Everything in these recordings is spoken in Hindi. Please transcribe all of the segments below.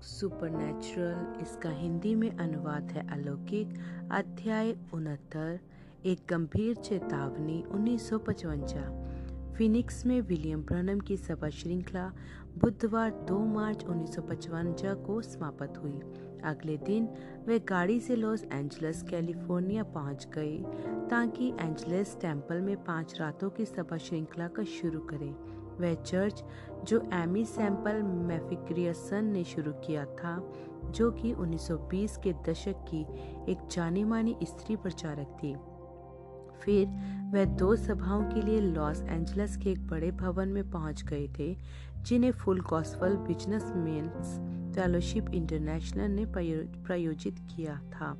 सुपरनैचुरल, इसका हिंदी में अनुवाद है अलौकिक, अध्याय उनहत्तर, एक गंभीर चेतावनी उन्नीस फिनिक्स में विलियम ब्रनम की सभा श्रृंखला बुधवार 2 मार्च उन्नीस को समाप्त हुई। अगले दिन वे गाड़ी से लॉस एंजलिस, कैलिफ़ोर्निया पहुँच गए, ताकि एंजलिस टेंपल में पाँच रातों की सभा श्रृंखला का शुरू करें। वह चर्च जो एमी सैंपल मैफिक्रियसन ने शुरू किया था, जो कि 1920 के दशक की एक जानी मानी स्त्री प्रचारक थी। फिर वह दो सभाओं के लिए लॉस एंजलिस के एक बड़े भवन में पहुँच गए थे, जिन्हें full gospel businessmen's fellowship international ने प्रायोजित किया था।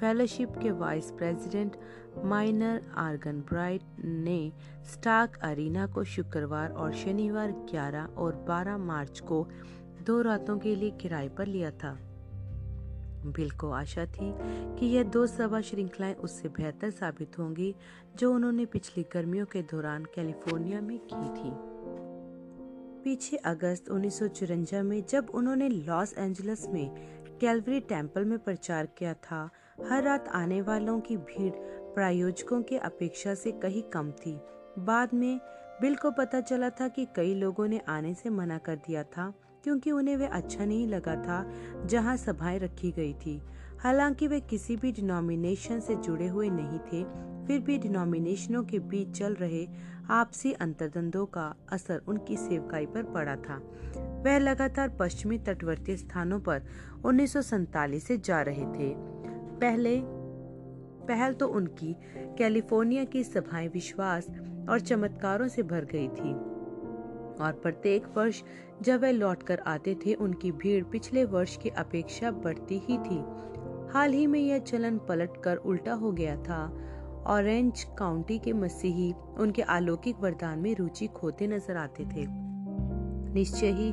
फेलोशिप के vice president Minor Organ Bright ने स्टाक अरीना को शुक्रवार और शनिवार 11 और 12 मार्च को दो रातों के लिए किराए पर लिया था। बिल को आशा थी कि यह दो सभा श्रृंखलाएँ उससे बेहतर साबित होंगी जो उन्होंने पिछली गर्मियों के दौरान कैलिफ़ोर्निया में की थी। पीछे अगस्त उन्नीस में जब उन्होंने लॉस एंजलिस में कैलवरी टेंपल में प्रचार किया था हर रात आने वालों की भीड़ प्रायोजकों की अपेक्षा से कहीं कम थी। बाद में बिल को पता चला था कि कई लोगों ने आने से मना कर दिया था, क्योंकि उन्हें वे अच्छा नहीं लगा था जहाँ सभाएँ रखी गई थी। हालाँकि वे किसी भी डिनोमिनेशन से जुड़े हुए नहीं थे, फिर भी डिनोमिनेशनों के बीच चल रहे आपसी अंतर्द्वंदों का असर उनकी सेवकाई पर पड़ा था। वह लगातार पश्चिमी तटवर्ती स्थानों पर उन्नीस से जा रहे थे। पहले, पहल तो उनकी, कैलिफ़ोर्निया की सभाएँ विश्वास और चमत्कारों से भर गई थी। और प्रत्येक वर्ष जब वे लौटकर आते थे, उनकी भीड़ पिछले वर्ष की अपेक्षा बढ़ती ही थी। हाल ही में यह चलन पलट कर उल्टा हो गया था। ऑरेंज काउंटी के मसीही उनके अलौकिक वरदान में रुचि खोते नज़र आते थे। निश्चय ही,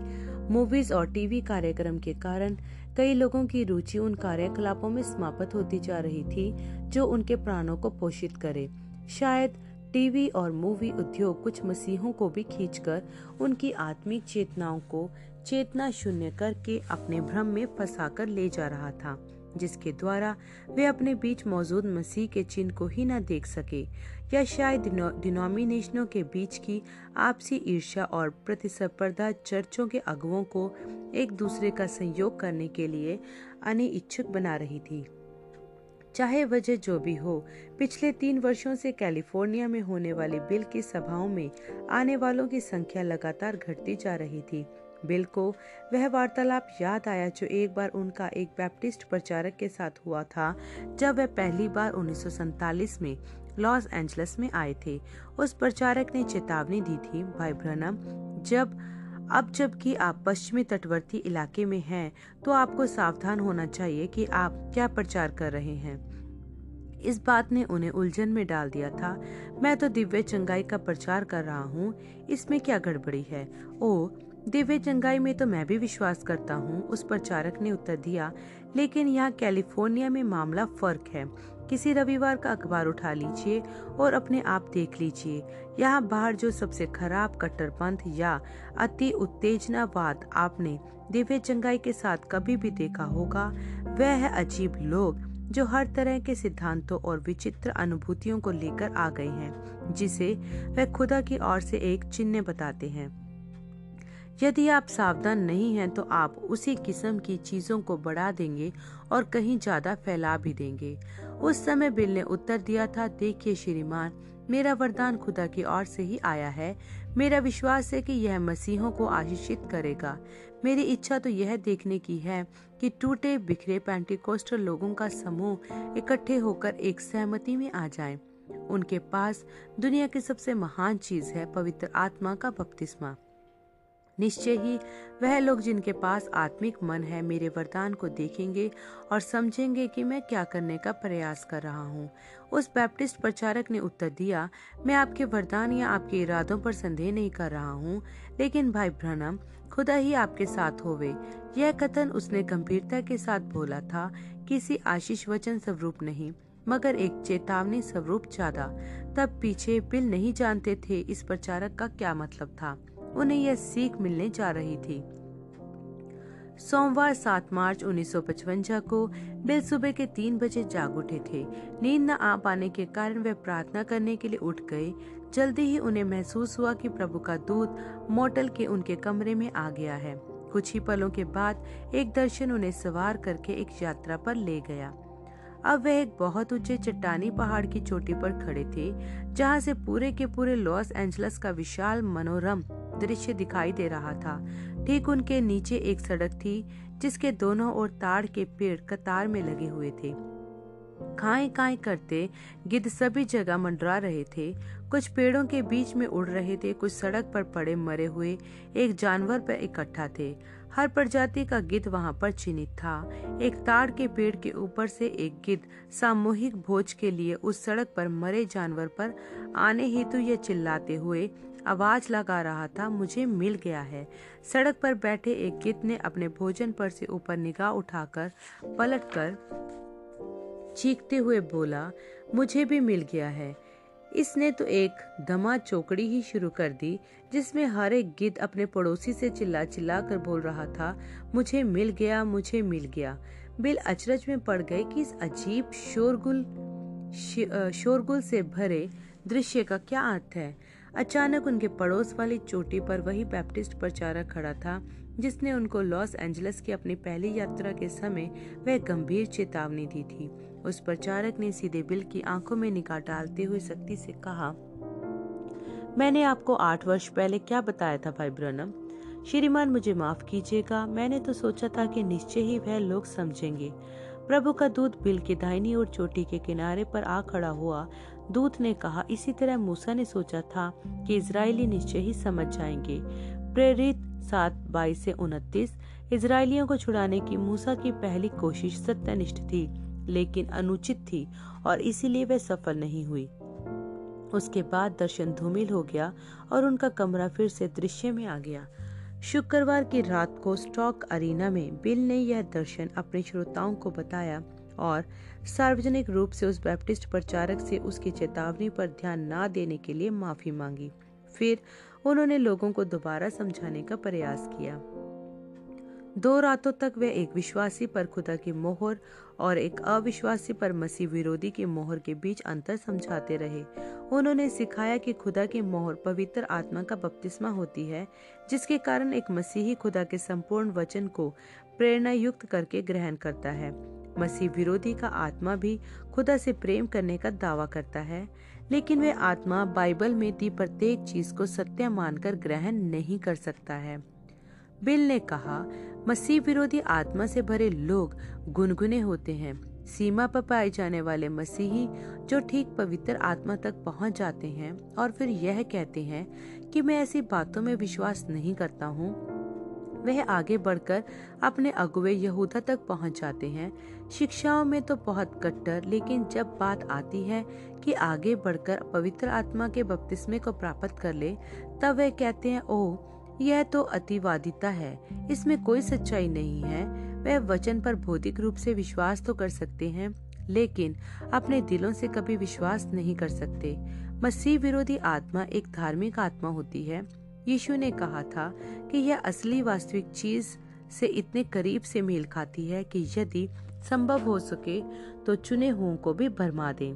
मूवीज़ और टीवी कार्यक्रम के कारण कई लोगों की रुचि उन कार्यकलापों में समाप्त होती जा रही थी, जो उनके प्राणों को पोषित करे। शायद टीवी और मूवी उद्योग कुछ मसीहों को भी खींचकर उनकी आत्मिक चेतनाओं को चेतना शून्य करके अपने भ्रम में फंसाकर ले जा रहा था, जिसके द्वारा वे अपने बीच मौजूद मसीह के चिन्ह को ही न देख सके। या शायद डिनोमिनेशनों के बीच की आपसी ईर्ष्या और प्रतिस्पर्धा चर्चों के अगुओं को एक दूसरे का संयोग करने के लिए अनिच्छुक बना रही थी। चाहे वजह जो भी हो, पिछले तीन वर्षों से कैलिफ़ोर्निया में होने वाली बिल की सभाओं में आने वालों की संख्या लगातार घटती जा रही थी। बिल को वह वार्तालाप याद आया जो एक बार उनका एक बैप्टिस्ट प्रचारक के साथ हुआ था, जब वह पहली बार उन्नीस में लॉस एंजलस में आए थे। उस प्रचारक ने चेतावनी दी थी भाई ब्रनम जब अब जबकि आप पश्चिमी तटवर्ती इलाके में हैं, तो आपको सावधान होना चाहिए कि आप क्या प्रचार कर रहे हैं। इस बात ने उन्हें उलझन में डाल दिया था। मैं तो दिव्य चंगाई का प्रचार कर रहा हूँ। इसमें क्या गड़बड़ी है? ओ दिव्य चंगाई में तो मैं भी विश्वास करता हूँ उस प्रचारक ने उत्तर दिया। लेकिन यहाँ कैलिफ़ोर्निया में मामला फ़र्क है। किसी रविवार का अखबार उठा लीजिए और अपने आप देख लीजिए। यहाँ बाहर जो सबसे खराब कट्टरपंथ या अति उत्तेजनावाद आपने दिव्य चंगाई के साथ कभी भी देखा होगा, वह है अजीब लोग जो हर तरह के सिद्धांतों और विचित्र अनुभूतियों को लेकर आ गए हैं, जिसे वह खुदा की ओर से एक चिन्ह बताते हैं। यदि आप सावधान नहीं हैं तो आप उसी किस्म की चीज़ों को बढ़ा देंगे और कहीं ज़्यादा फैला भी देंगे। उस समय बिल ने उत्तर दिया था, देखिए श्रीमान, मेरा वरदान खुदा की ओर से ही आया है। मेरा विश्वास है कि यह मसीहों को आशीषित करेगा। मेरी इच्छा तो यह देखने की है कि टूटे बिखरे पेंटिकोस्टर लोगों का समूह इकट्ठे होकर एक सहमति में आ जाए। उनके पास दुनिया की सबसे महान चीज़ है, पवित्र आत्मा का बपतिस्मा। निश्चय ही वह लोग जिनके पास आत्मिक मन है मेरे वरदान को देखेंगे और समझेंगे कि मैं क्या करने का प्रयास कर रहा हूँ। उस बैप्टिस्ट प्रचारक ने उत्तर दिया, मैं आपके वरदान या आपके इरादों पर संदेह नहीं कर रहा हूँ, लेकिन भाई भ्रनम खुदा ही आपके साथ होवे। यह कथन उसने गंभीरता के साथ बोला था, किसी आशीष वचन स्वरूप नहीं, मगर एक चेतावनी स्वरूप ज़्यादा। तब पीछे बिल नहीं जानते थे इस प्रचारक का क्या मतलब था। उन्हें यह सीख मिलने जा रही थी। सोमवार 7 मार्च 1955 को बिल सुबह के तीन बजे जाग उठे थे। नींद न आ पाने के कारण वे प्रार्थना करने के लिए उठ गए। जल्दी ही उन्हें महसूस हुआ कि प्रभु का दूत मोटल के उनके कमरे में आ गया है। कुछ ही पलों के बाद एक दर्शन उन्हें सवार करके एक यात्रा पर ले गया। अब वह एक बहुत ऊँचे चट्टानी पहाड़ की चोटी पर खड़े थे, जहाँ से पूरे के पूरे लॉस एंजलस का विशाल मनोरम दृश्य दिखाई दे रहा था। ठीक उनके नीचे एक सड़क थी, जिसके दोनों ओर ताड़ के पेड़ कतार में लगे हुए थे। खाए खाए करते गिद्ध सभी जगह मंडरा रहे थे। कुछ पेड़ों के बीच में उड़ रहे थे, कुछ सड़क पर पड़े मरे हुए एक जानवर पर इकट्ठा थे। हर प्रजाति का गिद्ध वहाँ पर चिन्हित था। एक ताड़ के पेड़ के ऊपर से एक गिद्ध सामूहिक भोज के लिए उस सड़क पर मरे जानवर पर आने हेतु यह चिल्लाते हुए आवाज़ लगा रहा था, मुझे मिल गया है। सड़क पर बैठे एक गिद्ध ने अपने भोजन पर से ऊपर निगाह उठाकर पलटकर चीखते हुए बोला, मुझे भी मिल गया है। इसने तो एक दमा चौकड़ी ही शुरू कर दी, जिसमें हर एक गिद्ध अपने पड़ोसी से चिल्ला चिल्ला कर बोल रहा था, मुझे मिल गया, मुझे मिल गया। बिल अचरज में पड़ गए कि इस अजीब शोरगुल शोरगुल से भरे दृश्य का क्या अर्थ है। अचानक उनके पड़ोस वाली चोटी पर वही बैप्टिस्ट प्रचारक खड़ा था, जिसने उनको लॉस एंजलिस की अपनी पहली यात्रा के समय वह गंभीर चेतावनी दी थी। उस प्रचारक ने सीधे बिल की आँखों में निकाह डालते हुए सख्ती से कहा, मैंने आपको आठ वर्ष पहले क्या बताया था भाई ब्रनम? श्रीमान मुझे माफ़ कीजिएगा। मैंने तो सोचा था कि निश्चय ही वह लोग समझेंगे। प्रभु का दूत बिल की दाहिनी और चोटी के किनारे पर आ खड़ा हुआ। दूत ने कहा, इसी तरह मूसा ने सोचा था कि इजरायली निश्चय ही समझ जाएँगे। प्रेरित सात बाईस से उनतीस इसराइलियों को छुड़ाने की मूसा की पहली कोशिश सत्यनिष्ठ थी। लेकिन अनुचित थी और इसीलिए वह सफल नहीं हुई। उसके बाद दर्शन धूमिल हो गया और उनका कमरा फिर से दृश्य में आ गया। शुक्रवार की रात को स्टॉक अरीना में बिल ने यह दर्शन अपने श्रोताओं को बताया और सार्वजनिक रूप से उस बैप्टिस्ट प्रचारक से उसकी चेतावनी पर ध्यान न देने के लिए माफ़ी मांगी। फिर उन्होंने लोगों को दोबारा समझाने का प्रयास किया। दो रातों तक वे एक विश्वासी पर खुदा की मोहर और एक अविश्वासी पर मसीह विरोधी की मोहर के बीच अंतर समझाते रहे। उन्होंने सिखाया कि खुदा की मोहर पवित्र आत्मा का बपतिस्मा होती है, जिसके कारण एक मसीही खुदा के संपूर्ण वचन को प्रेरणा युक्त करके ग्रहण करता है। मसीह विरोधी का आत्मा भी खुदा से प्रेम करने का दावा करता है, लेकिन वे आत्मा बाइबल में दी प्रत्येक चीज़ को सत्य मानकर ग्रहण नहीं कर सकता है। बिल ने कहा, मसीह विरोधी आत्मा से भरे लोग गुनगुने होते हैं। सीमा पर पाए जाने वाले मसीही जो ठीक पवित्र आत्मा तक पहुँच जाते हैं और फिर यह कहते हैं कि मैं ऐसी बातों में विश्वास नहीं करता हूँ। वह आगे बढ़कर अपने अगुवे यहूदा तक पहुँच जाते हैं। शिक्षाओं में तो बहुत कट्टर, लेकिन जब बात आती है कि आगे बढ़कर पवित्र आत्मा के बपतिस्मे को प्राप्त कर ले, तब वह कहते हैं, ओह यह तो अतिवादिता है। इसमें कोई सच्चाई नहीं है। वह वचन पर भौतिक रूप से विश्वास तो कर सकते हैं, लेकिन अपने दिलों से कभी विश्वास नहीं कर सकते। मसीह विरोधी आत्मा एक धार्मिक आत्मा होती है। यीशु ने कहा था कि यह असली वास्तविक चीज़ से इतने करीब से मेल खाती है कि यदि संभव हो सके तो चुने हुओं को भी भरमा दें।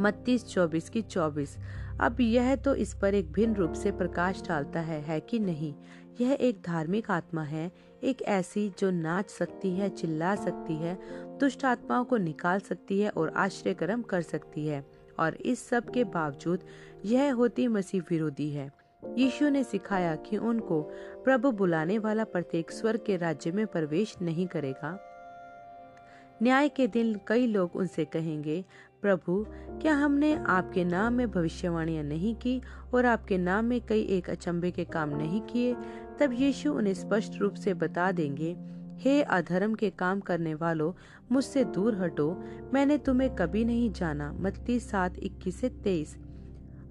मत्तीस चौबीस की चौबीस अब यह तो इस पर एक भिन्न रूप से प्रकाश डालता है है कि नहीं? यह एक धार्मिक आत्मा है, एक ऐसी जो नाच सकती है, चिल्ला सकती है, दुष्ट आत्माओं को निकाल सकती है और आश्रय कर्म कर सकती है, और इस सब के बावजूद यह होती मसीह विरोधी है। यीशु ने सिखाया कि उनको प्रभु बुलाने वाला प्रत्येक स्वर्ग के राज्य में प्रवेश नहीं करेगा। न्याय के दिन कई लोग उनसे कहेंगे प्रभु, क्या हमने आपके नाम में भविष्यवाणियाँ नहीं की और आपके नाम में कई एक अचंभे के काम नहीं किए? तब यीशु उन्हें स्पष्ट रूप से बता देंगे, हे अधर्म के काम करने वालों, मुझसे दूर हटो। मैंने तुम्हें कभी नहीं जाना। मत्ती सात इक्कीस से तेईस।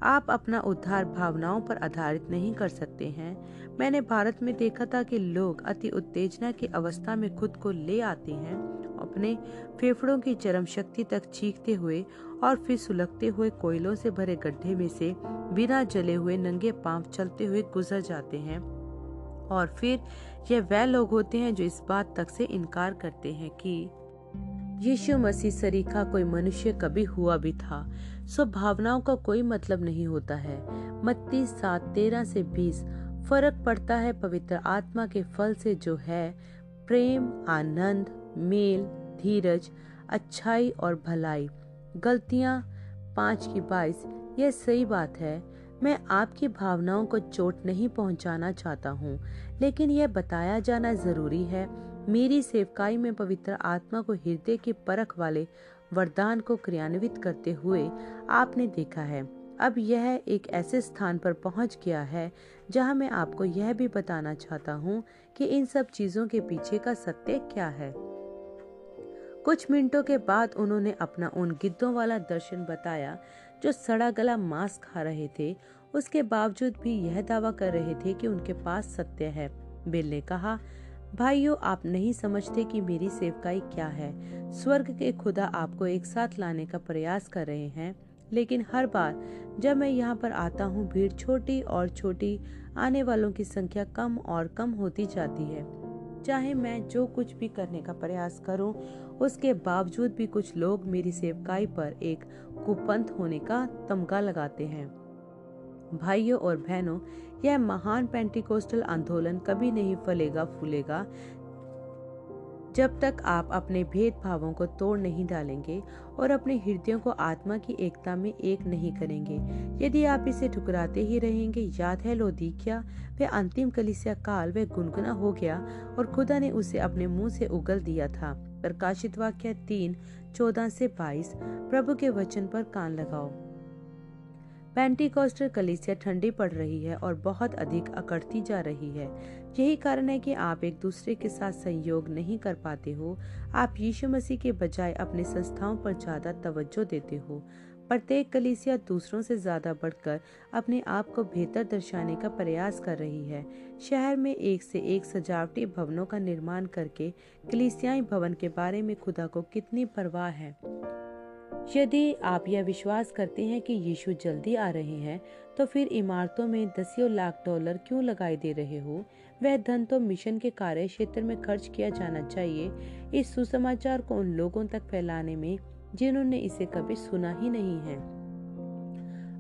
आप अपना उद्धार भावनाओं पर आधारित नहीं कर सकते हैं। मैंने भारत में देखा था कि लोग अति उत्तेजना की अवस्था में खुद को ले आते हैं, अपने फेफड़ों की चरम शक्ति तक चीखते हुए और फिर सुलगते हुए कोयलों से भरे गड्ढे में से बिना जले हुए नंगे पाँव चलते हुए गुजर जाते हैं। और फिर यह वह लोग होते हैं जो इस बात तक से इनकार करते हैं कि यीशु मसीह सरीखा कोई मनुष्य कभी हुआ भी था सो भावनाओं का कोई मतलब नहीं होता है। मत्ती सात तेरह से बीस फ़र्क पड़ता है पवित्र आत्मा के फल से जो है। प्रेम आनंद मेल धीरज अच्छाई और भलाई। गलतियाँ पाँच की बाईस यह सही बात है। मैं आपकी भावनाओं को चोट नहीं पहुंचाना चाहता हूँ, लेकिन यह बताया जाना ज़रूरी है मेरी सेवकाई में पवित्र आत्मा को हृदय की परख वाले वरदान को क्रियान्वित करते हुए आपने देखा है। अब यह एक ऐसे स्थान पर पहुँच गया है, जहाँ मैं आपको यह भी बताना चाहता हूँ कि इन सब चीज़ों के पीछे का सत्य क्या है। कुछ मिनटों के बाद उन्होंने अपना उन गिद्धों वाला दर्शन बताया, जो सड़ा गला मांस खा रहे थे। उसके बावजूद भी यह दावा कर रहे थे कि उनके पास सत्य है। बिल ने कहा भाइयों आप नहीं समझते कि मेरी सेवकाई क्या है। स्वर्ग के खुदा आपको एक साथ लाने का प्रयास कर रहे हैं। लेकिन हर बार जब मैं यहाँ पर आता हूँ भीड़ छोटी और छोटी आने वालों की संख्या कम और कम होती जाती है। चाहे मैं जो कुछ भी करने का प्रयास करूँ, उसके बावजूद भी कुछ लोग मेरी सेवकाई पर एक कुपंथ होने का तमगा लगाते हैं। भाइयों और बहनों यह महान पेंटिकोस्टल आंदोलन कभी नहीं फलेगा फूलेगा जब तक आप अपने भेदभावों को तोड़ नहीं डालेंगे और अपने हृदयों को आत्मा की एकता में एक नहीं करेंगे। यदि आप इसे ठुकराते ही रहेंगे, याद है लोदिकिया वे अंतिम कलिसिया काल वे गुनगुना हो गया और खुदा ने उसे अपने मुँह से उगल दिया था। प्रकाशित वाक्य तीन, चौदह से बाईस, प्रभु के वचन पर कान लगाओ। पेंटिकॉस्टल कलिसिया ठंडी पड़ रही है और बहुत अधिक अकड़ती जा रही है। यही कारण है कि आप एक दूसरे के साथ संयोग नहीं कर पाते हो। आप यीशु मसीह के बजाय अपने संस्थाओं पर ज़्यादा तवज्जो देते हो। प्रत्येक कलिसिया दूसरों से ज़्यादा बढ़कर अपने आप को बेहतर दर्शाने का प्रयास कर रही है। शहर में एक से एक सजावटी भवनों का निर्माण करके कलिसियाई भवन के बारे में खुदा को कितनी परवाह है। यदि आप यह विश्वास करते हैं कि यीशु जल्दी आ रहे हैं तो फिर इमारतों में दसियों लाख डॉलर क्यों लगाई दे रहे हो? वह धन तो मिशन के कार्य क्षेत्र में खर्च किया जाना चाहिए। इस सुसमाचार को उन लोगों तक फैलाने में, जिन्होंने इसे कभी सुना ही नहीं है।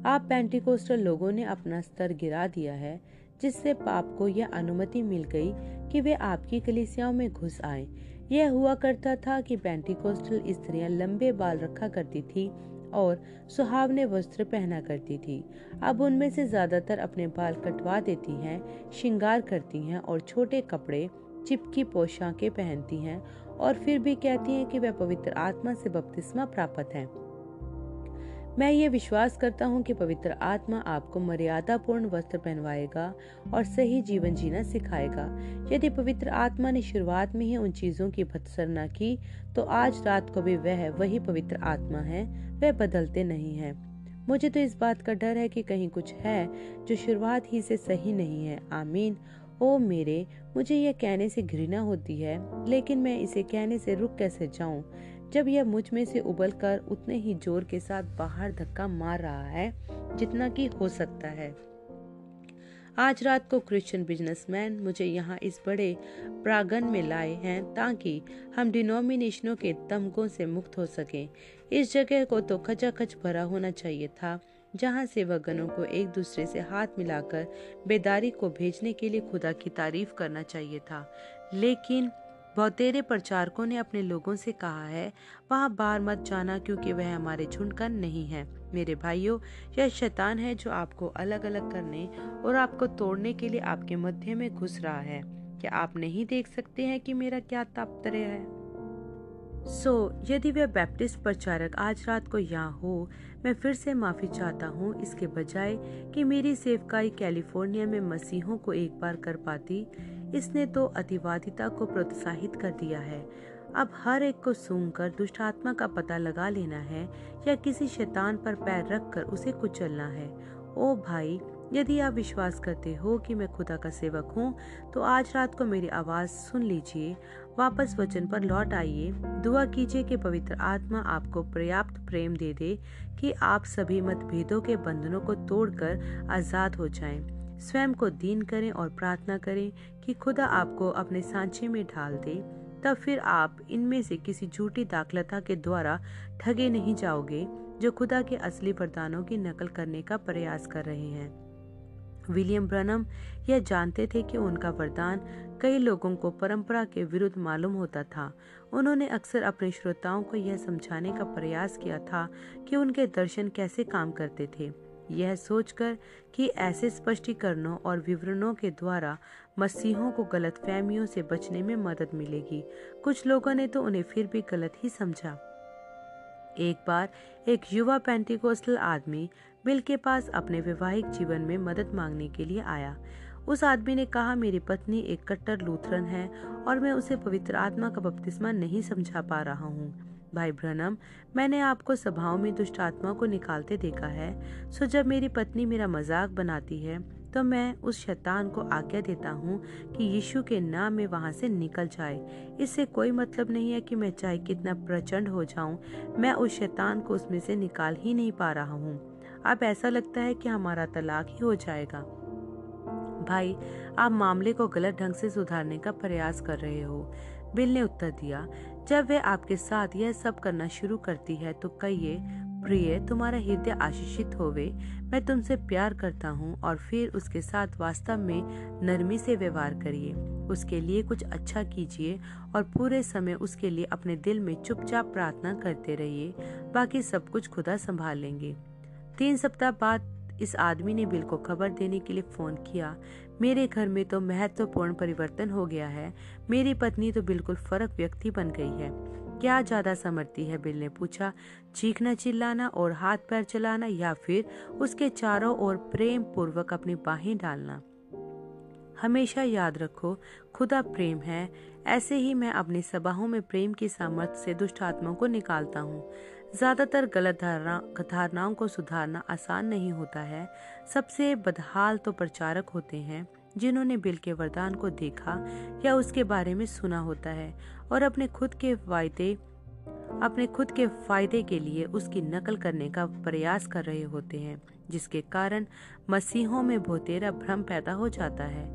आप पेंटिकोस्टल लोगों ने अपना स्तर गिरा दिया है, जिससे पाप को यह अनुमति मिल गई कि वे आपकी कलिसियाओं में घुस आए। यह हुआ करता था कि पेंटिकोस्टल स्त्रियाँ लंबे बाल रखा करती थी और सुहावने वस्त्र पहना करती थी। अब उनमें से ज़्यादातर अपने बाल कटवा देती हैं, श्रृंगार करती हैं और छोटे कपड़े, चिपकी पोशाकें पहनती हैं और फिर भी कहती हैं कि वह पवित्र आत्मा से बपतिस्मा प्राप्त हैं। मैं ये विश्वास करता हूँ कि पवित्र आत्मा आपको मर्यादापूर्ण वस्त्र पहनवाएगा और सही जीवन जीना सिखाएगा। यदि पवित्र आत्मा ने शुरुआत में ही उन चीज़ों की भत्सरना की तो आज रात को भी वह वही पवित्र आत्मा है, वह बदलते नहीं है। मुझे तो इस बात का डर है कि कहीं कुछ है जो शुरुआत ही से सही नहीं है। आमीन। ओ मेरे, मुझे यह कहने से घृणा होती है, लेकिन मैं इसे कहने से रुक कैसे जाऊँ? जब यह मुझमें से उबल कर उतने ही ज़ोर के साथ बाहर धक्का मार रहा है, जितना कि हो सकता है। आज रात को क्रिश्चियन बिजनेसमैन मुझे यहाँ इस बड़े प्रांगण में लाए हैं ताकि हम डिनोमिनेशनों के तमकों से मुक्त हो सकें। इस जगह को तो खचाखच भरा होना चाहिए था, जहाँ सेवकगणों को एक दूसरे से हाथ मिलाकर बेदारी को भेजने के लिए खुदा की तारीफ़ करना चाहिए था। लेकिन बहुतेरे प्रचारकों ने अपने लोगों से कहा है वहाँ बाहर मत जाना क्योंकि वह हमारे झुंड का नहीं है। मेरे भाइयों यह शैतान है जो आपको अलग अलग करने और आपको तोड़ने के लिए आपके मध्य में घुस रहा है। क्या आप नहीं देख सकते हैं कि मेरा क्या तात्पर्य है? सो so, यदि वह बैप्टिस्ट प्रचारक आज रात को यहाँ हो मैं फिर से माफ़ी चाहता हूँ इसके बजाय कि मेरी सेवकाई कैलिफ़ोर्निया में मसीहों को एक बार कर पाती। इसने तो अतिवादिता को प्रोत्साहित कर दिया है। अब हर एक को सूंघकर दुष्ट आत्मा का पता लगा लेना है या किसी शैतान पर पैर रखकर उसे कुचलना है। ओ भाई, यदि आप विश्वास करते हो कि मैं खुदा का सेवक हूँ तो आज रात को मेरी आवाज़ सुन लीजिए। वापस वचन पर लौट आइए। दुआ कीजिए कि पवित्र आत्मा आपको पर्याप्त प्रेम दे दे कि आप सभी मतभेदों के बंधनों को तोड़कर आज़ाद हो जाएँ। स्वयं को दीन करें और प्रार्थना करें कि खुदा आपको अपने सांचे में ढाल दे, तब फिर आप इनमें से किसी झूठी दाखलता के द्वारा ठगे नहीं जाओगे, जो खुदा के असली वरदानों की नकल करने का प्रयास कर रहे हैं। विलियम ब्रनम, यह जानते थे कि उनका वरदान कई लोगों को परंपरा के विरुद्ध मालूम होता था। उन्होंने अक्सर अपने श्रोताओं को यह समझाने का प्रयास किया था कि उनके दर्शन कैसे काम करते थे। यह सोचकर कि ऐसे स्पष्टीकरणों और विवरणों के द्वारा मसीहों को गलत फहमियों से बचने में मदद मिलेगी। कुछ लोगों ने तो उन्हें फिर भी गलत ही समझा। एक बार, एक युवा पेंटिकोस्टल आदमी बिल के पास अपने वैवाहिक जीवन में मदद मांगने के लिए आया। उस आदमी ने कहा, मेरी पत्नी एक कट्टर लूथरन है और मैं उसे पवित्र आत्मा का बपतिस्मा नहीं समझा पा रहा हूँ। भाई ब्रनम, मैंने आपको सभाओं में दुष्ट आत्मा को निकालते देखा है। सो जब मेरी पत्नी मेरा मज़ाक बनाती है तो मैं उस शैतान को आज्ञा देता हूँ कि यीशु के नाम में वहाँ से निकल जाए। इससे कोई मतलब नहीं है कि मैं चाहे कितना प्रचंड हो जाऊँ, मैं उस शैतान को उसमें से निकाल ही नहीं पा रहा हूँ। अब ऐसा लगता है कि हमारा तलाक ही हो जाएगा। भाई आप मामले को गलत ढंग से सुधारने का प्रयास कर रहे हो। बिल ने उत्तर दिया, जब वह आपके साथ यह सब करना शुरू करती है तो कहिए, प्रिय, तुम्हारा हृदय आशीषित होवे, मैं तुमसे प्यार करता हूँ और फिर उसके साथ वास्तव में नरमी से व्यवहार करिए। उसके लिए कुछ अच्छा कीजिए और पूरे समय उसके लिए अपने दिल में चुपचाप प्रार्थना करते रहिए, बाकी सब कुछ खुदा संभाल लेंगे। तीन सप्ताह बाद इस आदमी ने बिल को खबर देने के लिए फ़ोन किया मेरे घर में तो महत्वपूर्ण परिवर्तन हो गया है। मेरी पत्नी तो बिल्कुल फ़र्क व्यक्ति बन गई है। क्या ज़्यादा समर्थी है बिल ने पूछा, चीखना चिल्लाना और हाथ पैर चलाना या फिर उसके चारों ओर प्रेम पूर्वक अपनी बाहें डालना? हमेशा याद रखो, खुदा प्रेम है। ऐसे ही मैं अपनी सभाओं में प्रेम की सामर्थ्य से दुष्ट आत्माओं को निकालता हूँ। ज़्यादातर गलत धारणा, धारणाओं को सुधारना आसान नहीं होता है। सबसे बदहाल तो प्रचारक होते हैं, जिन्होंने बिल के वरदान को देखा या उसके बारे में सुना होता है और अपने खुद के फ़ायदे अपने खुद के फ़ायदे के लिए उसकी नकल करने का प्रयास कर रहे होते हैं, जिसके कारण मसीहों में भोतेरा भ्रम पैदा हो जाता है।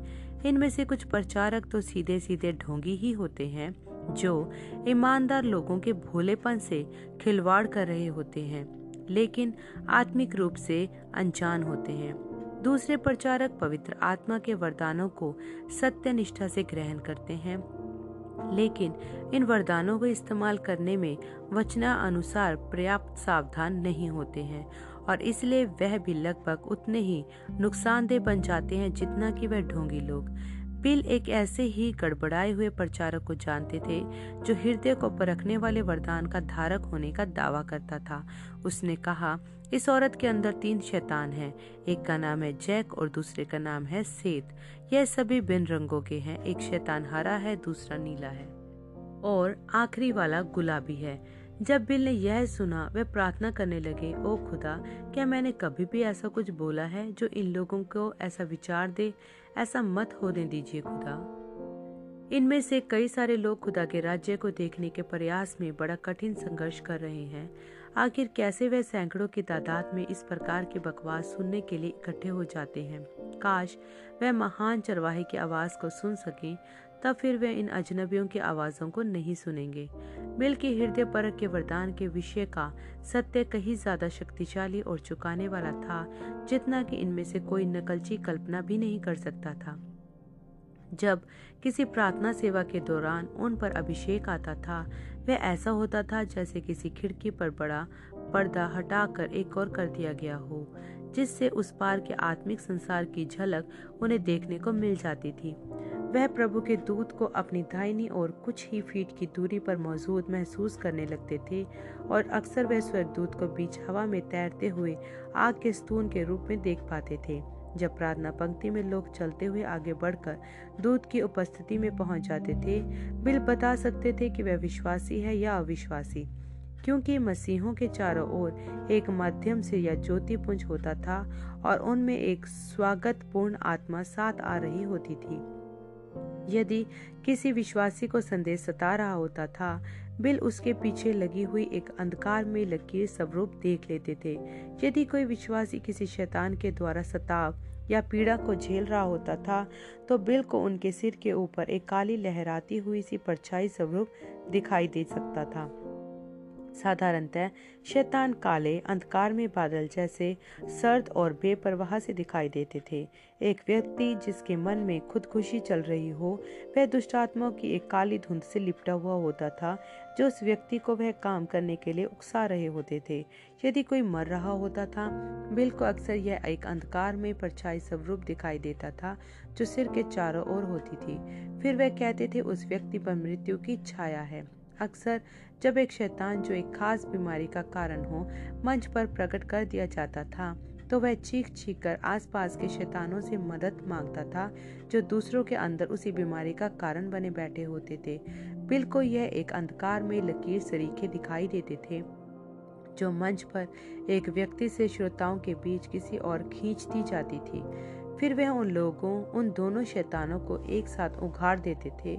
इनमें से कुछ प्रचारक तो सीधे सीधे ढोंगी ही होते हैं जो ईमानदार लोगों के भोलेपन से खिलवाड़ कर रहे होते हैं, लेकिन आत्मिक रूप से अनजान होते हैं। दूसरे प्रचारक पवित्र आत्मा के वरदानों को सत्य निष्ठा से ग्रहण करते हैं, लेकिन इन वरदानों को इस्तेमाल करने में वचना अनुसार पर्याप्त सावधान नहीं होते हैं, और इसलिए वह भी लगभग उतने ही नुकसानदेह बन जाते हैं जितना कि वह ढोंगी लोग। बिल एक ऐसे ही गड़बड़ाए हुए प्रचारक को जानते थे, जो हृदय को परखने वाले वरदान का धारक होने का दावा करता था। उसने कहा, इस औरत के अंदर तीन शैतान हैं। एक का नाम है जैक और दूसरे का नाम है सेत। यह सभी बिन रंगों के हैं। एक शैतान हरा है, दूसरा नीला है। और आखिरी वाला गुलाबी है। जब बिल ने यह सुना, वह प्रार्थना करने लगे, ओ खुदा, क्या मैंने कभी भी ऐसा कुछ बोला है जो इन लोगों को ऐसा विचार दे? ऐसा मत होने दीजिए खुदा. इनमें से कई सारे लोग खुदा के राज्य को देखने के प्रयास में बड़ा कठिन संघर्ष कर रहे हैं। आखिर कैसे वे सैकड़ों की तादाद में इस प्रकार की बकवास सुनने के लिए इकट्ठे हो जाते हैं? काश वह महान चरवाहे की आवाज़ को सुन सकें तब फिर वे इन अजनबियों की आवाजों को नहीं सुनेंगे। बिल के हृदय परक के वरदान के विषय का सत्य कहीं ज़्यादा शक्तिशाली और चुकाने वाला था, जितना कि इनमें से कोई नकलची कल्पना भी नहीं कर सकता था। जब किसी प्रार्थना सेवा के दौरान उन पर अभिषेक आता था वह ऐसा होता था जैसे किसी खिड़की पर बड़ा पर्दा हटाकर एक और कर दिया गया हो। जिससे उस पार के आत्मिक संसार की झलक उन्हें देखने को मिल जाती थी। वह प्रभु के दूत को अपनी दाहिनी और कुछ ही फीट की दूरी पर मौजूद महसूस करने लगते थे और अक्सर वह स्वर्गदूत को बीच हवा में तैरते हुए आग के स्तून के रूप में देख पाते थे। जब प्रार्थना पंक्ति में लोग चलते हुए आगे बढ़कर दूत की उपस्थिति में पहुँच जाते थे, बिल बता सकते थे कि वह विश्वासी है या अविश्वासी। क्योंकि मसीहों के चारों ओर एक माध्यम से यह ज्योतिपुंज होता था और उनमें एक स्वागतपूर्ण आत्मा साथ आ रही होती थी। यदि किसी विश्वासी को संदेश सता रहा होता था, बिल उसके पीछे लगी हुई एक अंधकार में लकीर स्वरूप देख लेते थे। यदि कोई विश्वासी किसी शैतान के द्वारा सताव या पीड़ा को झेल रहा होता था तो बिल को उनके सिर के ऊपर एक काली लहराती हुई सी परछाई स्वरूप दिखाई दे सकता था। साधारणतः शैतान काले अंधकार में बादल जैसे सर्द और बेपरवाह से दिखाई देते थे। एक व्यक्ति जिसके मन में खुदकुशी चल रही हो, वह दुष्टात्माओं की एक काली धुंध से लिपटा हुआ होता था, जो उस व्यक्ति को वह काम करने के लिए उकसा रहे होते थे। यदि कोई मर रहा होता था बिल को अक्सर यह एक अंधकार में परछाई स्वरूप दिखाई देता था, जो सिर के चारों ओर होती थी। फिर वह कहते थे, उस व्यक्ति पर मृत्यु की छाया है। अक्सर जब एक शैतान जो एक खास बीमारी का कारण हो, मंच पर प्रकट कर दिया जाता था तो वह चीख चीख कर आसपास के शैतानों से मदद माँगता था, जो दूसरों के अंदर उसी बीमारी का कारण बने बैठे होते थे। बिल को यह एक अंधकार में लकीर सरीखे दिखाई देते थे, जो मंच पर एक व्यक्ति से श्रोताओं के बीच किसी और खींच दी जाती थी। फिर वह उन लोगों, उन दोनों शैतानों को एक साथ उघाड़ देते थे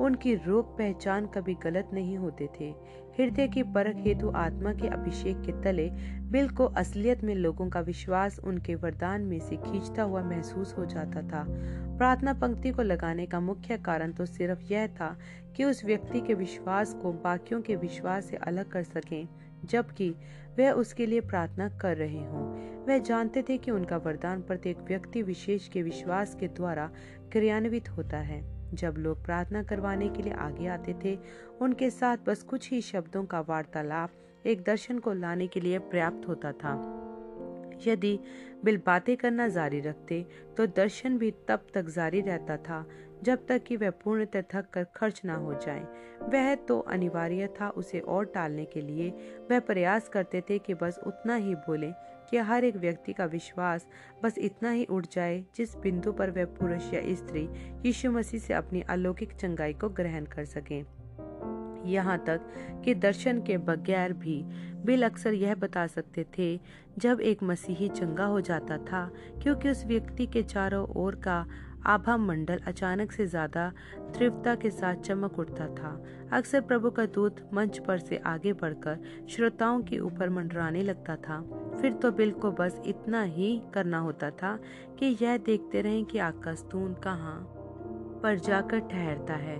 उनकी रोग पहचान कभी गलत नहीं होते थे। हृदय की परख हेतु आत्मा के अभिषेक के तले बिल को असलियत में लोगों का विश्वास उनके वरदान में से खींचता हुआ महसूस हो जाता था। प्रार्थना पंक्ति को लगाने का मुख्य कारण तो सिर्फ़ यह था कि उस व्यक्ति के विश्वास को बाकियों के विश्वास से अलग कर सकें, जबकि वह उसके लिए प्रार्थना कर रहे हों। वह जानते थे कि उनका वरदान प्रत्येक व्यक्ति विशेष के विश्वास के द्वारा क्रियान्वित होता है। जब लोग प्रार्थना करवाने के लिए आगे आते थे, उनके साथ बस कुछ ही शब्दों का वार्तालाप एक दर्शन को लाने के लिए पर्याप्त होता था। यदि बिल बातें करना जारी रखते तो दर्शन भी तब तक जारी रहता था, जब तक कि वह पूर्णतः थक कर खर्च ना हो जाए। वह तो अनिवार्य था उसे और टालने के लिए। वह प्रयास करते थे कि बस उतना ही बोले कि हर एक व्यक्ति का विश्वास बस इतना ही उठ जाए जिस बिंदु पर वह पुरुष या स्त्री यीशु मसीह से अपनी अलौकिक चंगाई को ग्रहण कर सके। यहाँ तक कि दर्शन के बगैर भी बिल अक्सर यह बता सकते थे, जब एक मसीही चंगा हो जाता था, क्योंकि उस व्यक्ति के चारों ओर का आभा मंडल अचानक से ज़्यादा तीव्रता के साथ चमक उठता था। अक्सर प्रभु का दूत मंच पर से आगे बढ़कर श्रोताओं के ऊपर मंडराने लगता था। फिर तो बिल को बस इतना ही करना होता था कि यह देखते रहें कि आकाश तून कहाँ पर जाकर ठहरता है।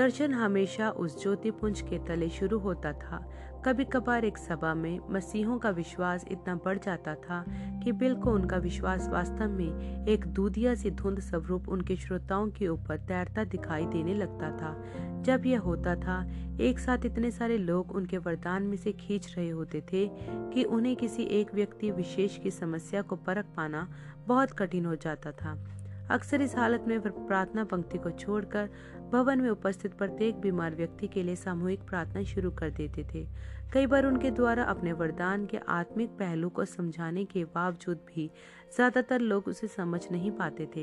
दर्शन हमेशा उस ज्योतिपुंज के तले शुरू होता था। कभी कभार एक सभा में मसीहों का विश्वास इतना बढ़ जाता था कि बिल को उनका विश्वास वास्तव में एक दूधिया सी धुंध स्वरूप उनके श्रोताओं के ऊपर तैरता दिखाई देने लगता था। जब यह होता था, एक साथ इतने सारे लोग उनके वरदान में से खींच रहे होते थे कि उन्हें किसी एक व्यक्ति विशेष की समस्या को परख पाना बहुत कठिन हो जाता था। अक्सर इस हालत में प्रार्थना पंक्ति को छोड़कर भवन में उपस्थित प्रत्येक बीमार व्यक्ति के लिए सामूहिक प्रार्थना शुरू कर देते थे। कई बार उनके द्वारा अपने वरदान के आत्मिक पहलू को समझाने के बावजूद भी ज़्यादातर लोग उसे समझ नहीं पाते थे।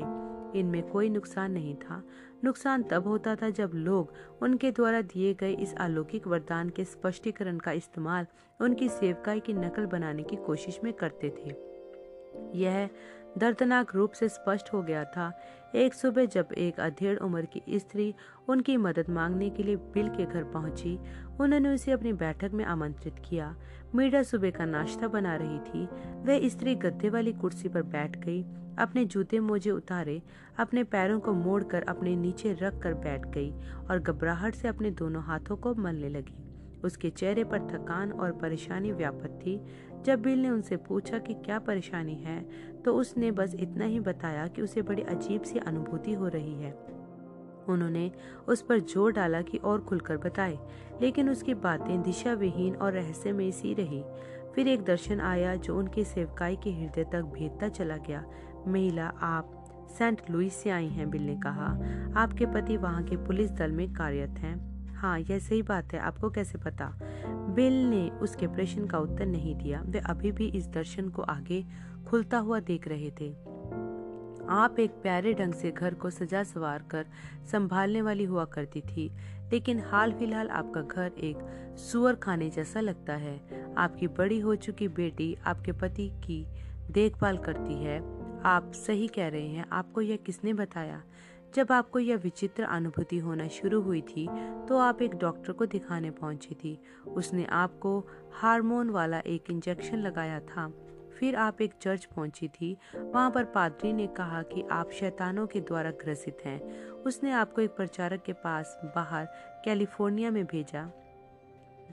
इनमें कोई नुकसान नहीं था। नुकसान तब होता था जब लोग उनके द्वारा दिए गए इस अलौकिक वरदान के स्पष्टीकरण का इस्तेमाल उनकी सेवकाई की नकल बनाने की कोशिश में करते थे। यह दर्दनाक रूप से स्पष्ट हो गया था। एक सुबह जब एक अधेड़ उम्र की स्त्री उनकी मदद मांगने के लिए बिल के घर पहुँची, उन्होंने उसे अपनी बैठक में आमंत्रित किया। मीडा सुबह का नाश्ता बना रही थी। वह स्त्री गद्दे वाली कुर्सी पर बैठ गई, अपने जूते मोजे उतारे, अपने पैरों को मोड़कर अपने नीचे रख कर बैठ गई और घबराहट से अपने दोनों हाथों को मलने लगी। उसके चेहरे पर थकान और परेशानी व्यापक थी। जब बिल ने उनसे पूछा कि क्या परेशानी है तो उसने बस इतना ही बताया कि उसे बड़ी अजीब सी अनुभूति हो रही है। उन्होंने उस पर ज़ोर डाला कि और खुलकर बताए, लेकिन उसकी बातें दिशा विहीन और रहस्यमय सी रही। फिर एक दर्शन आया जो उनकी सेवकाई के हृदय तक भेदता चला गया। महिला, आप सेंट लुइस से आई हैं, बिल ने कहा। आपके पति वहाँ के पुलिस दल में कार्यरत हैं। हाँ यह सही बात है, आपको कैसे पता? बिल ने उसके प्रश्न का उत्तर नहीं दिया। वे अभी भी इस दर्शन को आगे खुलता हुआ देख रहे थे। आप एक प्यारे ढंग से घर को सजा सवार कर संभालने वाली हुआ करती थी, लेकिन हाल फ़िलहाल आपका घर एक सुअर खाने जैसा लगता है। आपकी बड़ी हो चुकी बेटी आपके पति की देखभाल करती है। आप सही कह रहे हैं, आपको यह किसने बताया? जब आपको यह विचित्र अनुभूति होना शुरू हुई थी तो आप एक डॉक्टर को दिखाने पहुँची थी। उसने आपको हार्मोन वाला एक इंजेक्शन लगाया था। फिर आप एक चर्च पहुँची थी। वहाँ पर पादरी ने कहा कि आप शैतानों के द्वारा ग्रसित हैं। उसने आपको एक प्रचारक के पास बाहर कैलिफ़ोर्निया में भेजा।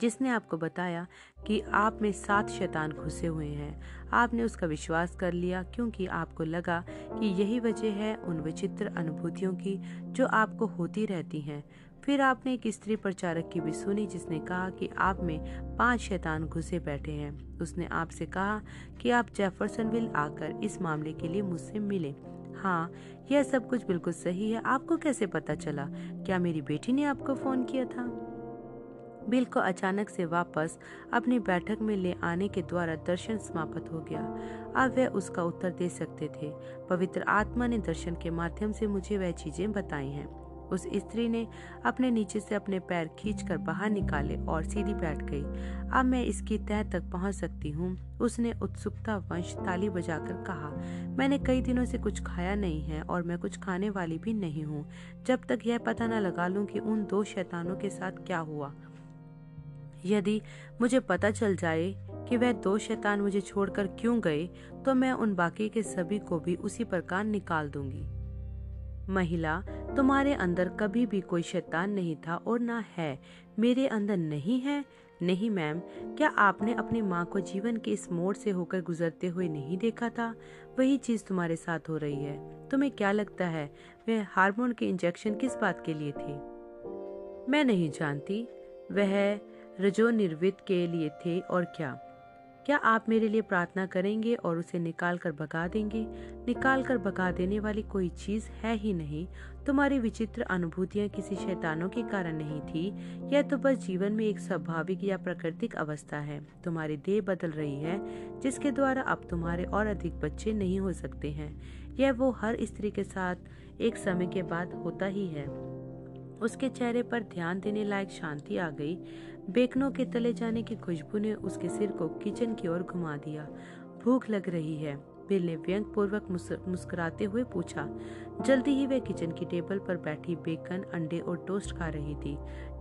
जिसने आपको बताया कि आप में सात शैतान घुसे हुए हैं। आपने उसका विश्वास कर लिया, क्योंकि आपको लगा कि यही वजह है उन विचित्र अनुभूतियों की जो आपको होती रहती हैं। फिर आपने एक स्त्री प्रचारक की भी सुनी, जिसने कहा कि आप में पाँच शैतान घुसे बैठे हैं। उसने आपसे कहा कि आप जेफरसनविल आकर इस मामले के लिए मुझसे मिले। हाँ यह सब कुछ बिल्कुल सही है। आपको कैसे पता चला? क्या मेरी बेटी ने आपको फ़ोन किया था? बिल को अचानक से वापस अपनी बैठक में ले आने के द्वारा दर्शन समाप्त हो गया। अब वह उसका उत्तर दे सकते थे। पवित्र आत्मा ने दर्शन के माध्यम से मुझे वह चीज़ें बताई हैं। उस स्त्री ने अपने नीचे से अपने पैर खींचकर बाहर निकाले और सीधी बैठ गई। अब मैं इसकी तह तक पहुँच सकती हूँ, उसने उत्सुकता वंश ताली बजाकर कहा। मैंने कई दिनों से कुछ खाया नहीं है और मैं कुछ खाने वाली भी नहीं हूँ। जब तक यह पता न लगा लूँ कि उन दो शैतानों के साथ क्या हुआ यदि मुझे पता चल जाए कि वह दो शैतान मुझे छोड़कर क्यों गए तो मैं उन बाकी के सभी को भी उसी प्रकार निकाल दूँगी। महिला, तुम्हारे अंदर कभी भी कोई शैतान नहीं था और ना है। मेरे अंदर नहीं है? नहीं, मैम। क्या आपने अपनी माँ को जीवन के इस मोड़ से होकर गुजरते हुए नहीं देखा था? वही चीज़ तुम्हारे साथ हो रही है। तुम्हें क्या लगता है, वह हार्मोन के इंजेक्शन किस बात के लिए थे? मैं नहीं जानती। वह रजो निर्वित के लिए थे और क्या? क्या आप मेरे लिए प्रार्थना करेंगे और उसे निकाल कर भगा देंगे? निकाल कर भगा देने वाली कोई चीज़ है ही नहीं। तुम्हारी विचित्र अनुभूतियाँ किसी शैतानों के कारण नहीं थी। यह तो बस जीवन में एक स्वाभाविक या प्राकृतिक अवस्था है। तुम्हारी देह बदल रही है, जिसके द्वारा अब तुम्हारे और अधिक बच्चे नहीं हो सकते हैं। यह वो हर स्त्री के साथ एक समय के बाद होता ही है। उसके चेहरे पर ध्यान देने लायक शांति आ गई। बेकनों के तले जाने की खुशबू ने उसके सिर को किचन की ओर घुमा दिया। भूख लग रही है, बिल ने व्यंग पूर्वक मुस्कुराते हुए पूछा। जल्दी ही वह किचन की टेबल पर बैठी बेकन, अंडे और टोस्ट खा रही थी।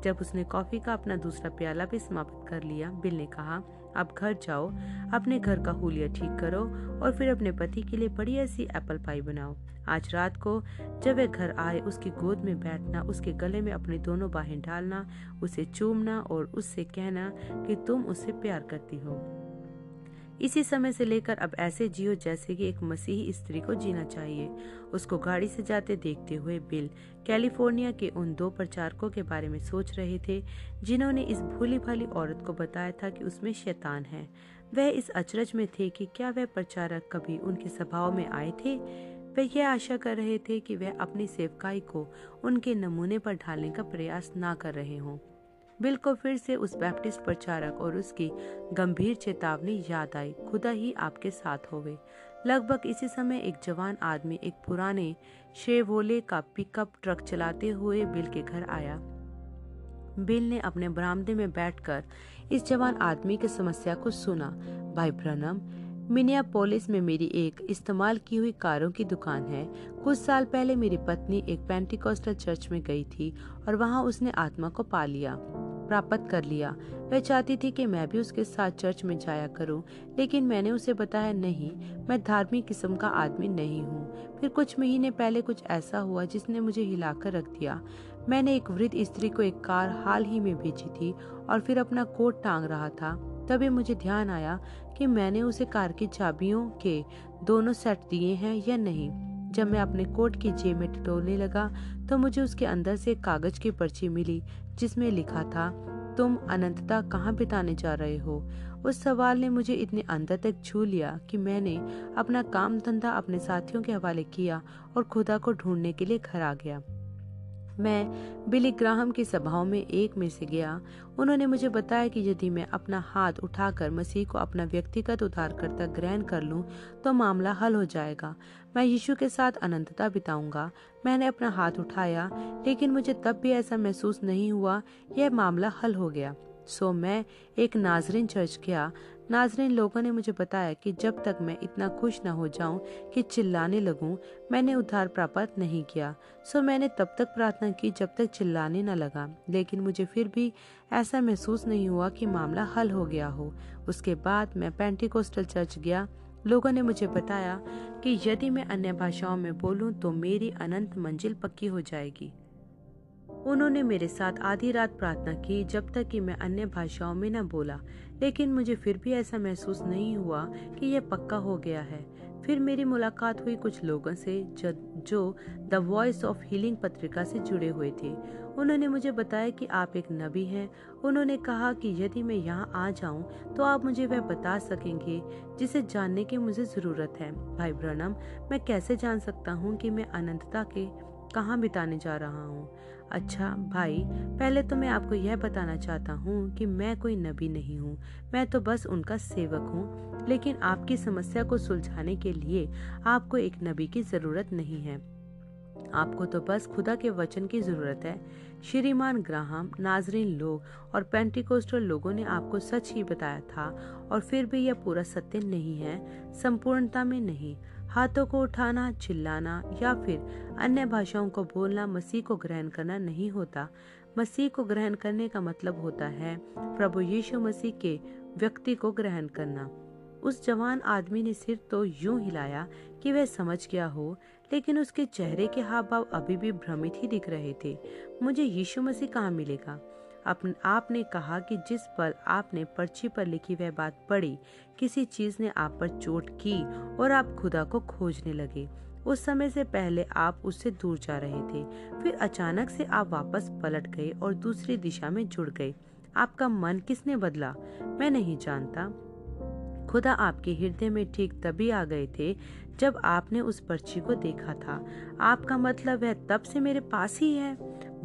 जब उसने कॉफ़ी का अपना दूसरा प्याला भी समाप्त कर लिया, बिल ने कहा, अब घर जाओ, अपने घर का हुलिया ठीक करो और फिर अपने पति के लिए बढ़िया सी एप्पल पाई बनाओ। आज रात को जब वह घर आए, उसकी गोद में बैठना, उसके गले में अपनी दोनों बाहें डालना, उसे चूमना और उससे कहना कि तुम उससे प्यार करती हो। इसी समय से लेकर अब ऐसे जियो जैसे कि एक मसीही स्त्री को जीना चाहिए। उसको गाड़ी से जाते देखते हुए बिल कैलिफ़ोर्निया के उन दो प्रचारकों के बारे में सोच रहे थे, जिन्होंने इस भूली भाली औरत को बताया था कि उसमें शैतान है। वह इस अचरज में थे कि क्या वह प्रचारक कभी उनके सभाओं में आए थे? वे यह आशा कर रहे थे कि वह अपनी सेवकाई को उनके नमूने पर ढालने का प्रयास ना कर रहे हों। बिल को फिर से उस बैप्टिस्ट प्रचारक और उसकी गंभीर चेतावनी याद आई, खुदा ही आपके साथ होवे। लगभग इसी समय एक जवान आदमी एक पुराने शेवोले का पिकअप ट्रक चलाते हुए बिल के घर आया। बिल ने अपने बरामदे में बैठकर इस जवान आदमी की समस्या को सुना। भाई ब्रनम मिनियापोलिस में मेरी एक इस्तेमाल की हुई कारों की दुकान है। कुछ साल पहले मेरी पत्नी एक पेंटिकोस्टल चर्च में गई थी और वहाँ उसने आत्मा को पा लिया। प्राप्त कर लिया। वह चाहती थी कि मैं भी उसके साथ चर्च में जाया करूँ, लेकिन मैंने उसे बताया नहीं मैं धार्मिक किस्म का आदमी नहीं हूँ। फिर कुछ महीने पहले कुछ ऐसा हुआ जिसने मुझे हिलाकर रख दिया। मैंने एक वृद्ध स्त्री को एक कार हाल ही में भेजी थी और फिर अपना कोट टांग रहा था। तभी मुझे ध्यान आया कि मैंने उसे कार की चाबियों के दोनों सेट दिए हैं या नहीं। जब मैं अपने कोट की जेब में टटोलने लगा तो मुझे उसके अंदर से कागज़ की पर्ची मिली, जिसमें लिखा था, तुम अनंतता कहाँ बिताने जा रहे हो? उस सवाल ने मुझे इतने अंदर तक छू लिया कि मैंने अपना काम धंधा अपने साथियों के हवाले किया और खुदा को ढूँढने के लिए घर आ गया। मैं बिली ग्राहम की सभाओं में एक में से गया। उन्होंने मुझे बताया कि यदि मैं अपना हाथ उठाकर मसीह को अपना व्यक्तिगत उद्धारकर्ता ग्रहण कर लूँ तो मामला हल हो जाएगा। मैं यीशु के साथ अनंतता बिताऊँगा। मैंने अपना हाथ उठाया, लेकिन मुझे तब भी ऐसा महसूस नहीं हुआ, यह मामला हल हो गया। सो मैं एक नाजरीन चर्च गया। नाजरीन, लोगों ने मुझे बताया कि जब तक मैं इतना खुश न हो जाऊँ कि चिल्लाने लगूं, मैंने उद्धार प्राप्त नहीं किया। सो मैंने तब तक प्रार्थना की जब तक चिल्लाने न लगा। लेकिन मुझे फिर भी ऐसा महसूस नहीं हुआ कि मामला हल हो गया हो। उसके बाद मैं पेंटिकोस्टल चर्च गया। लोगों ने मुझे बताया कि यदि मैं अन्य भाषाओं में बोलूँ तो मेरी अनंत मंजिल पक्की हो जाएगी। उन्होंने मेरे साथ आधी रात प्रार्थना की जब तक कि मैं अन्य भाषाओं में न बोला। लेकिन मुझे फिर भी ऐसा महसूस नहीं हुआ कि यह पक्का हो गया है। फिर मेरी मुलाकात हुई कुछ लोगों से जो द वॉइस ऑफ़ हीलिंग पत्रिका से जुड़े हुए थे। उन्होंने मुझे बताया कि आप एक नबी हैं। उन्होंने कहा कि यदि मैं यहाँ आ जाऊँ तो आप मुझे वह बता सकेंगे, जिसे जानने की मुझे ज़रूरत है। भाई ब्रनम, मैं कैसे जान सकता हूँ कि मैं अनंतता के कहाँ बिताने जा रहा हूँ? अच्छा भाई, पहले तो मैं आपको यह बताना चाहता हूँ कि मैं कोई नबी नहीं हूँ। मैं तो बस उनका सेवक हूँ। लेकिन आपकी समस्या को सुलझाने के लिए आपको एक नबी की ज़रूरत नहीं है। आपको तो बस खुदा के वचन की ज़रूरत है। श्रीमान ग्राहम, नाजरीन लोग और पेंटिकोस्टल लोगों ने आपको सच ही बताया था और फिर भी यह पूरा सत्य नहीं है, संपूर्णता में नहीं। हाथों को उठाना, चिल्लाना या फिर अन्य भाषाओं को बोलना मसीह को ग्रहण करना नहीं होता। मसीह को ग्रहण करने का मतलब होता है प्रभु यीशु मसीह के व्यक्ति को ग्रहण करना। उस जवान आदमी ने सिर तो यूँ हिलाया कि वह समझ गया हो, लेकिन उसके चेहरे के हाव भाव अभी भी भ्रमित ही दिख रहे थे। मुझे यीशु मसीह कहाँ मिलेगा? आपने कहा कि जिस पल आपने पर्ची पर लिखी वह बात पढ़ी, किसी चीज़ ने आप पर चोट की और आप खुदा को खोजने लगे। उस समय से पहले आप उससे दूर जा रहे थे, फिर अचानक से आप वापस पलट गए और दूसरी दिशा में जुड़ गए। आपका मन किसने बदला? मैं नहीं जानता। खुदा आपके हृदय में ठीक तभी आ गए थे जब आपने उस पर्ची को देखा था। आपका मतलब वह तब से मेरे पास ही है?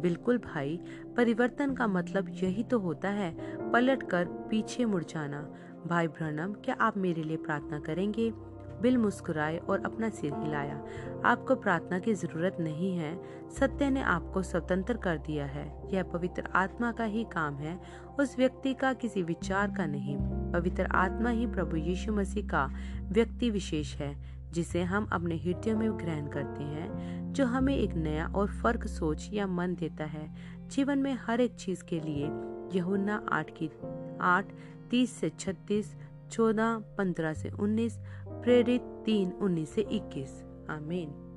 बिल्कुल भाई, परिवर्तन का मतलब यही तो होता है, पलट कर पीछे मुड़ जाना। भाई ब्रनम क्या आप मेरे लिए प्रार्थना करेंगे? बिल मुस्कुराए और अपना सिर हिलाया। आपको प्रार्थना की ज़रूरत नहीं है। सत्य ने आपको स्वतंत्र कर दिया है। यह पवित्र आत्मा का ही काम है। उस व्यक्ति का किसी विचार का नहीं। पवित्र आत्मा ही प्रभु यीशु मसीह का व्यक्ति विशेष है। जिसे हम अपने हृदय में ग्रहण करते हैं, जो हमें एक नया और फ़र्क सोच या मन देता है। जीवन में हर एक चीज़ के लिए यहुना आठ की, आठ, तीस से छत्तीस, चौदह, पंद्रह से उन्नीस, प्रेरित तीन, उन्नीस से इक्कीस। आमीन।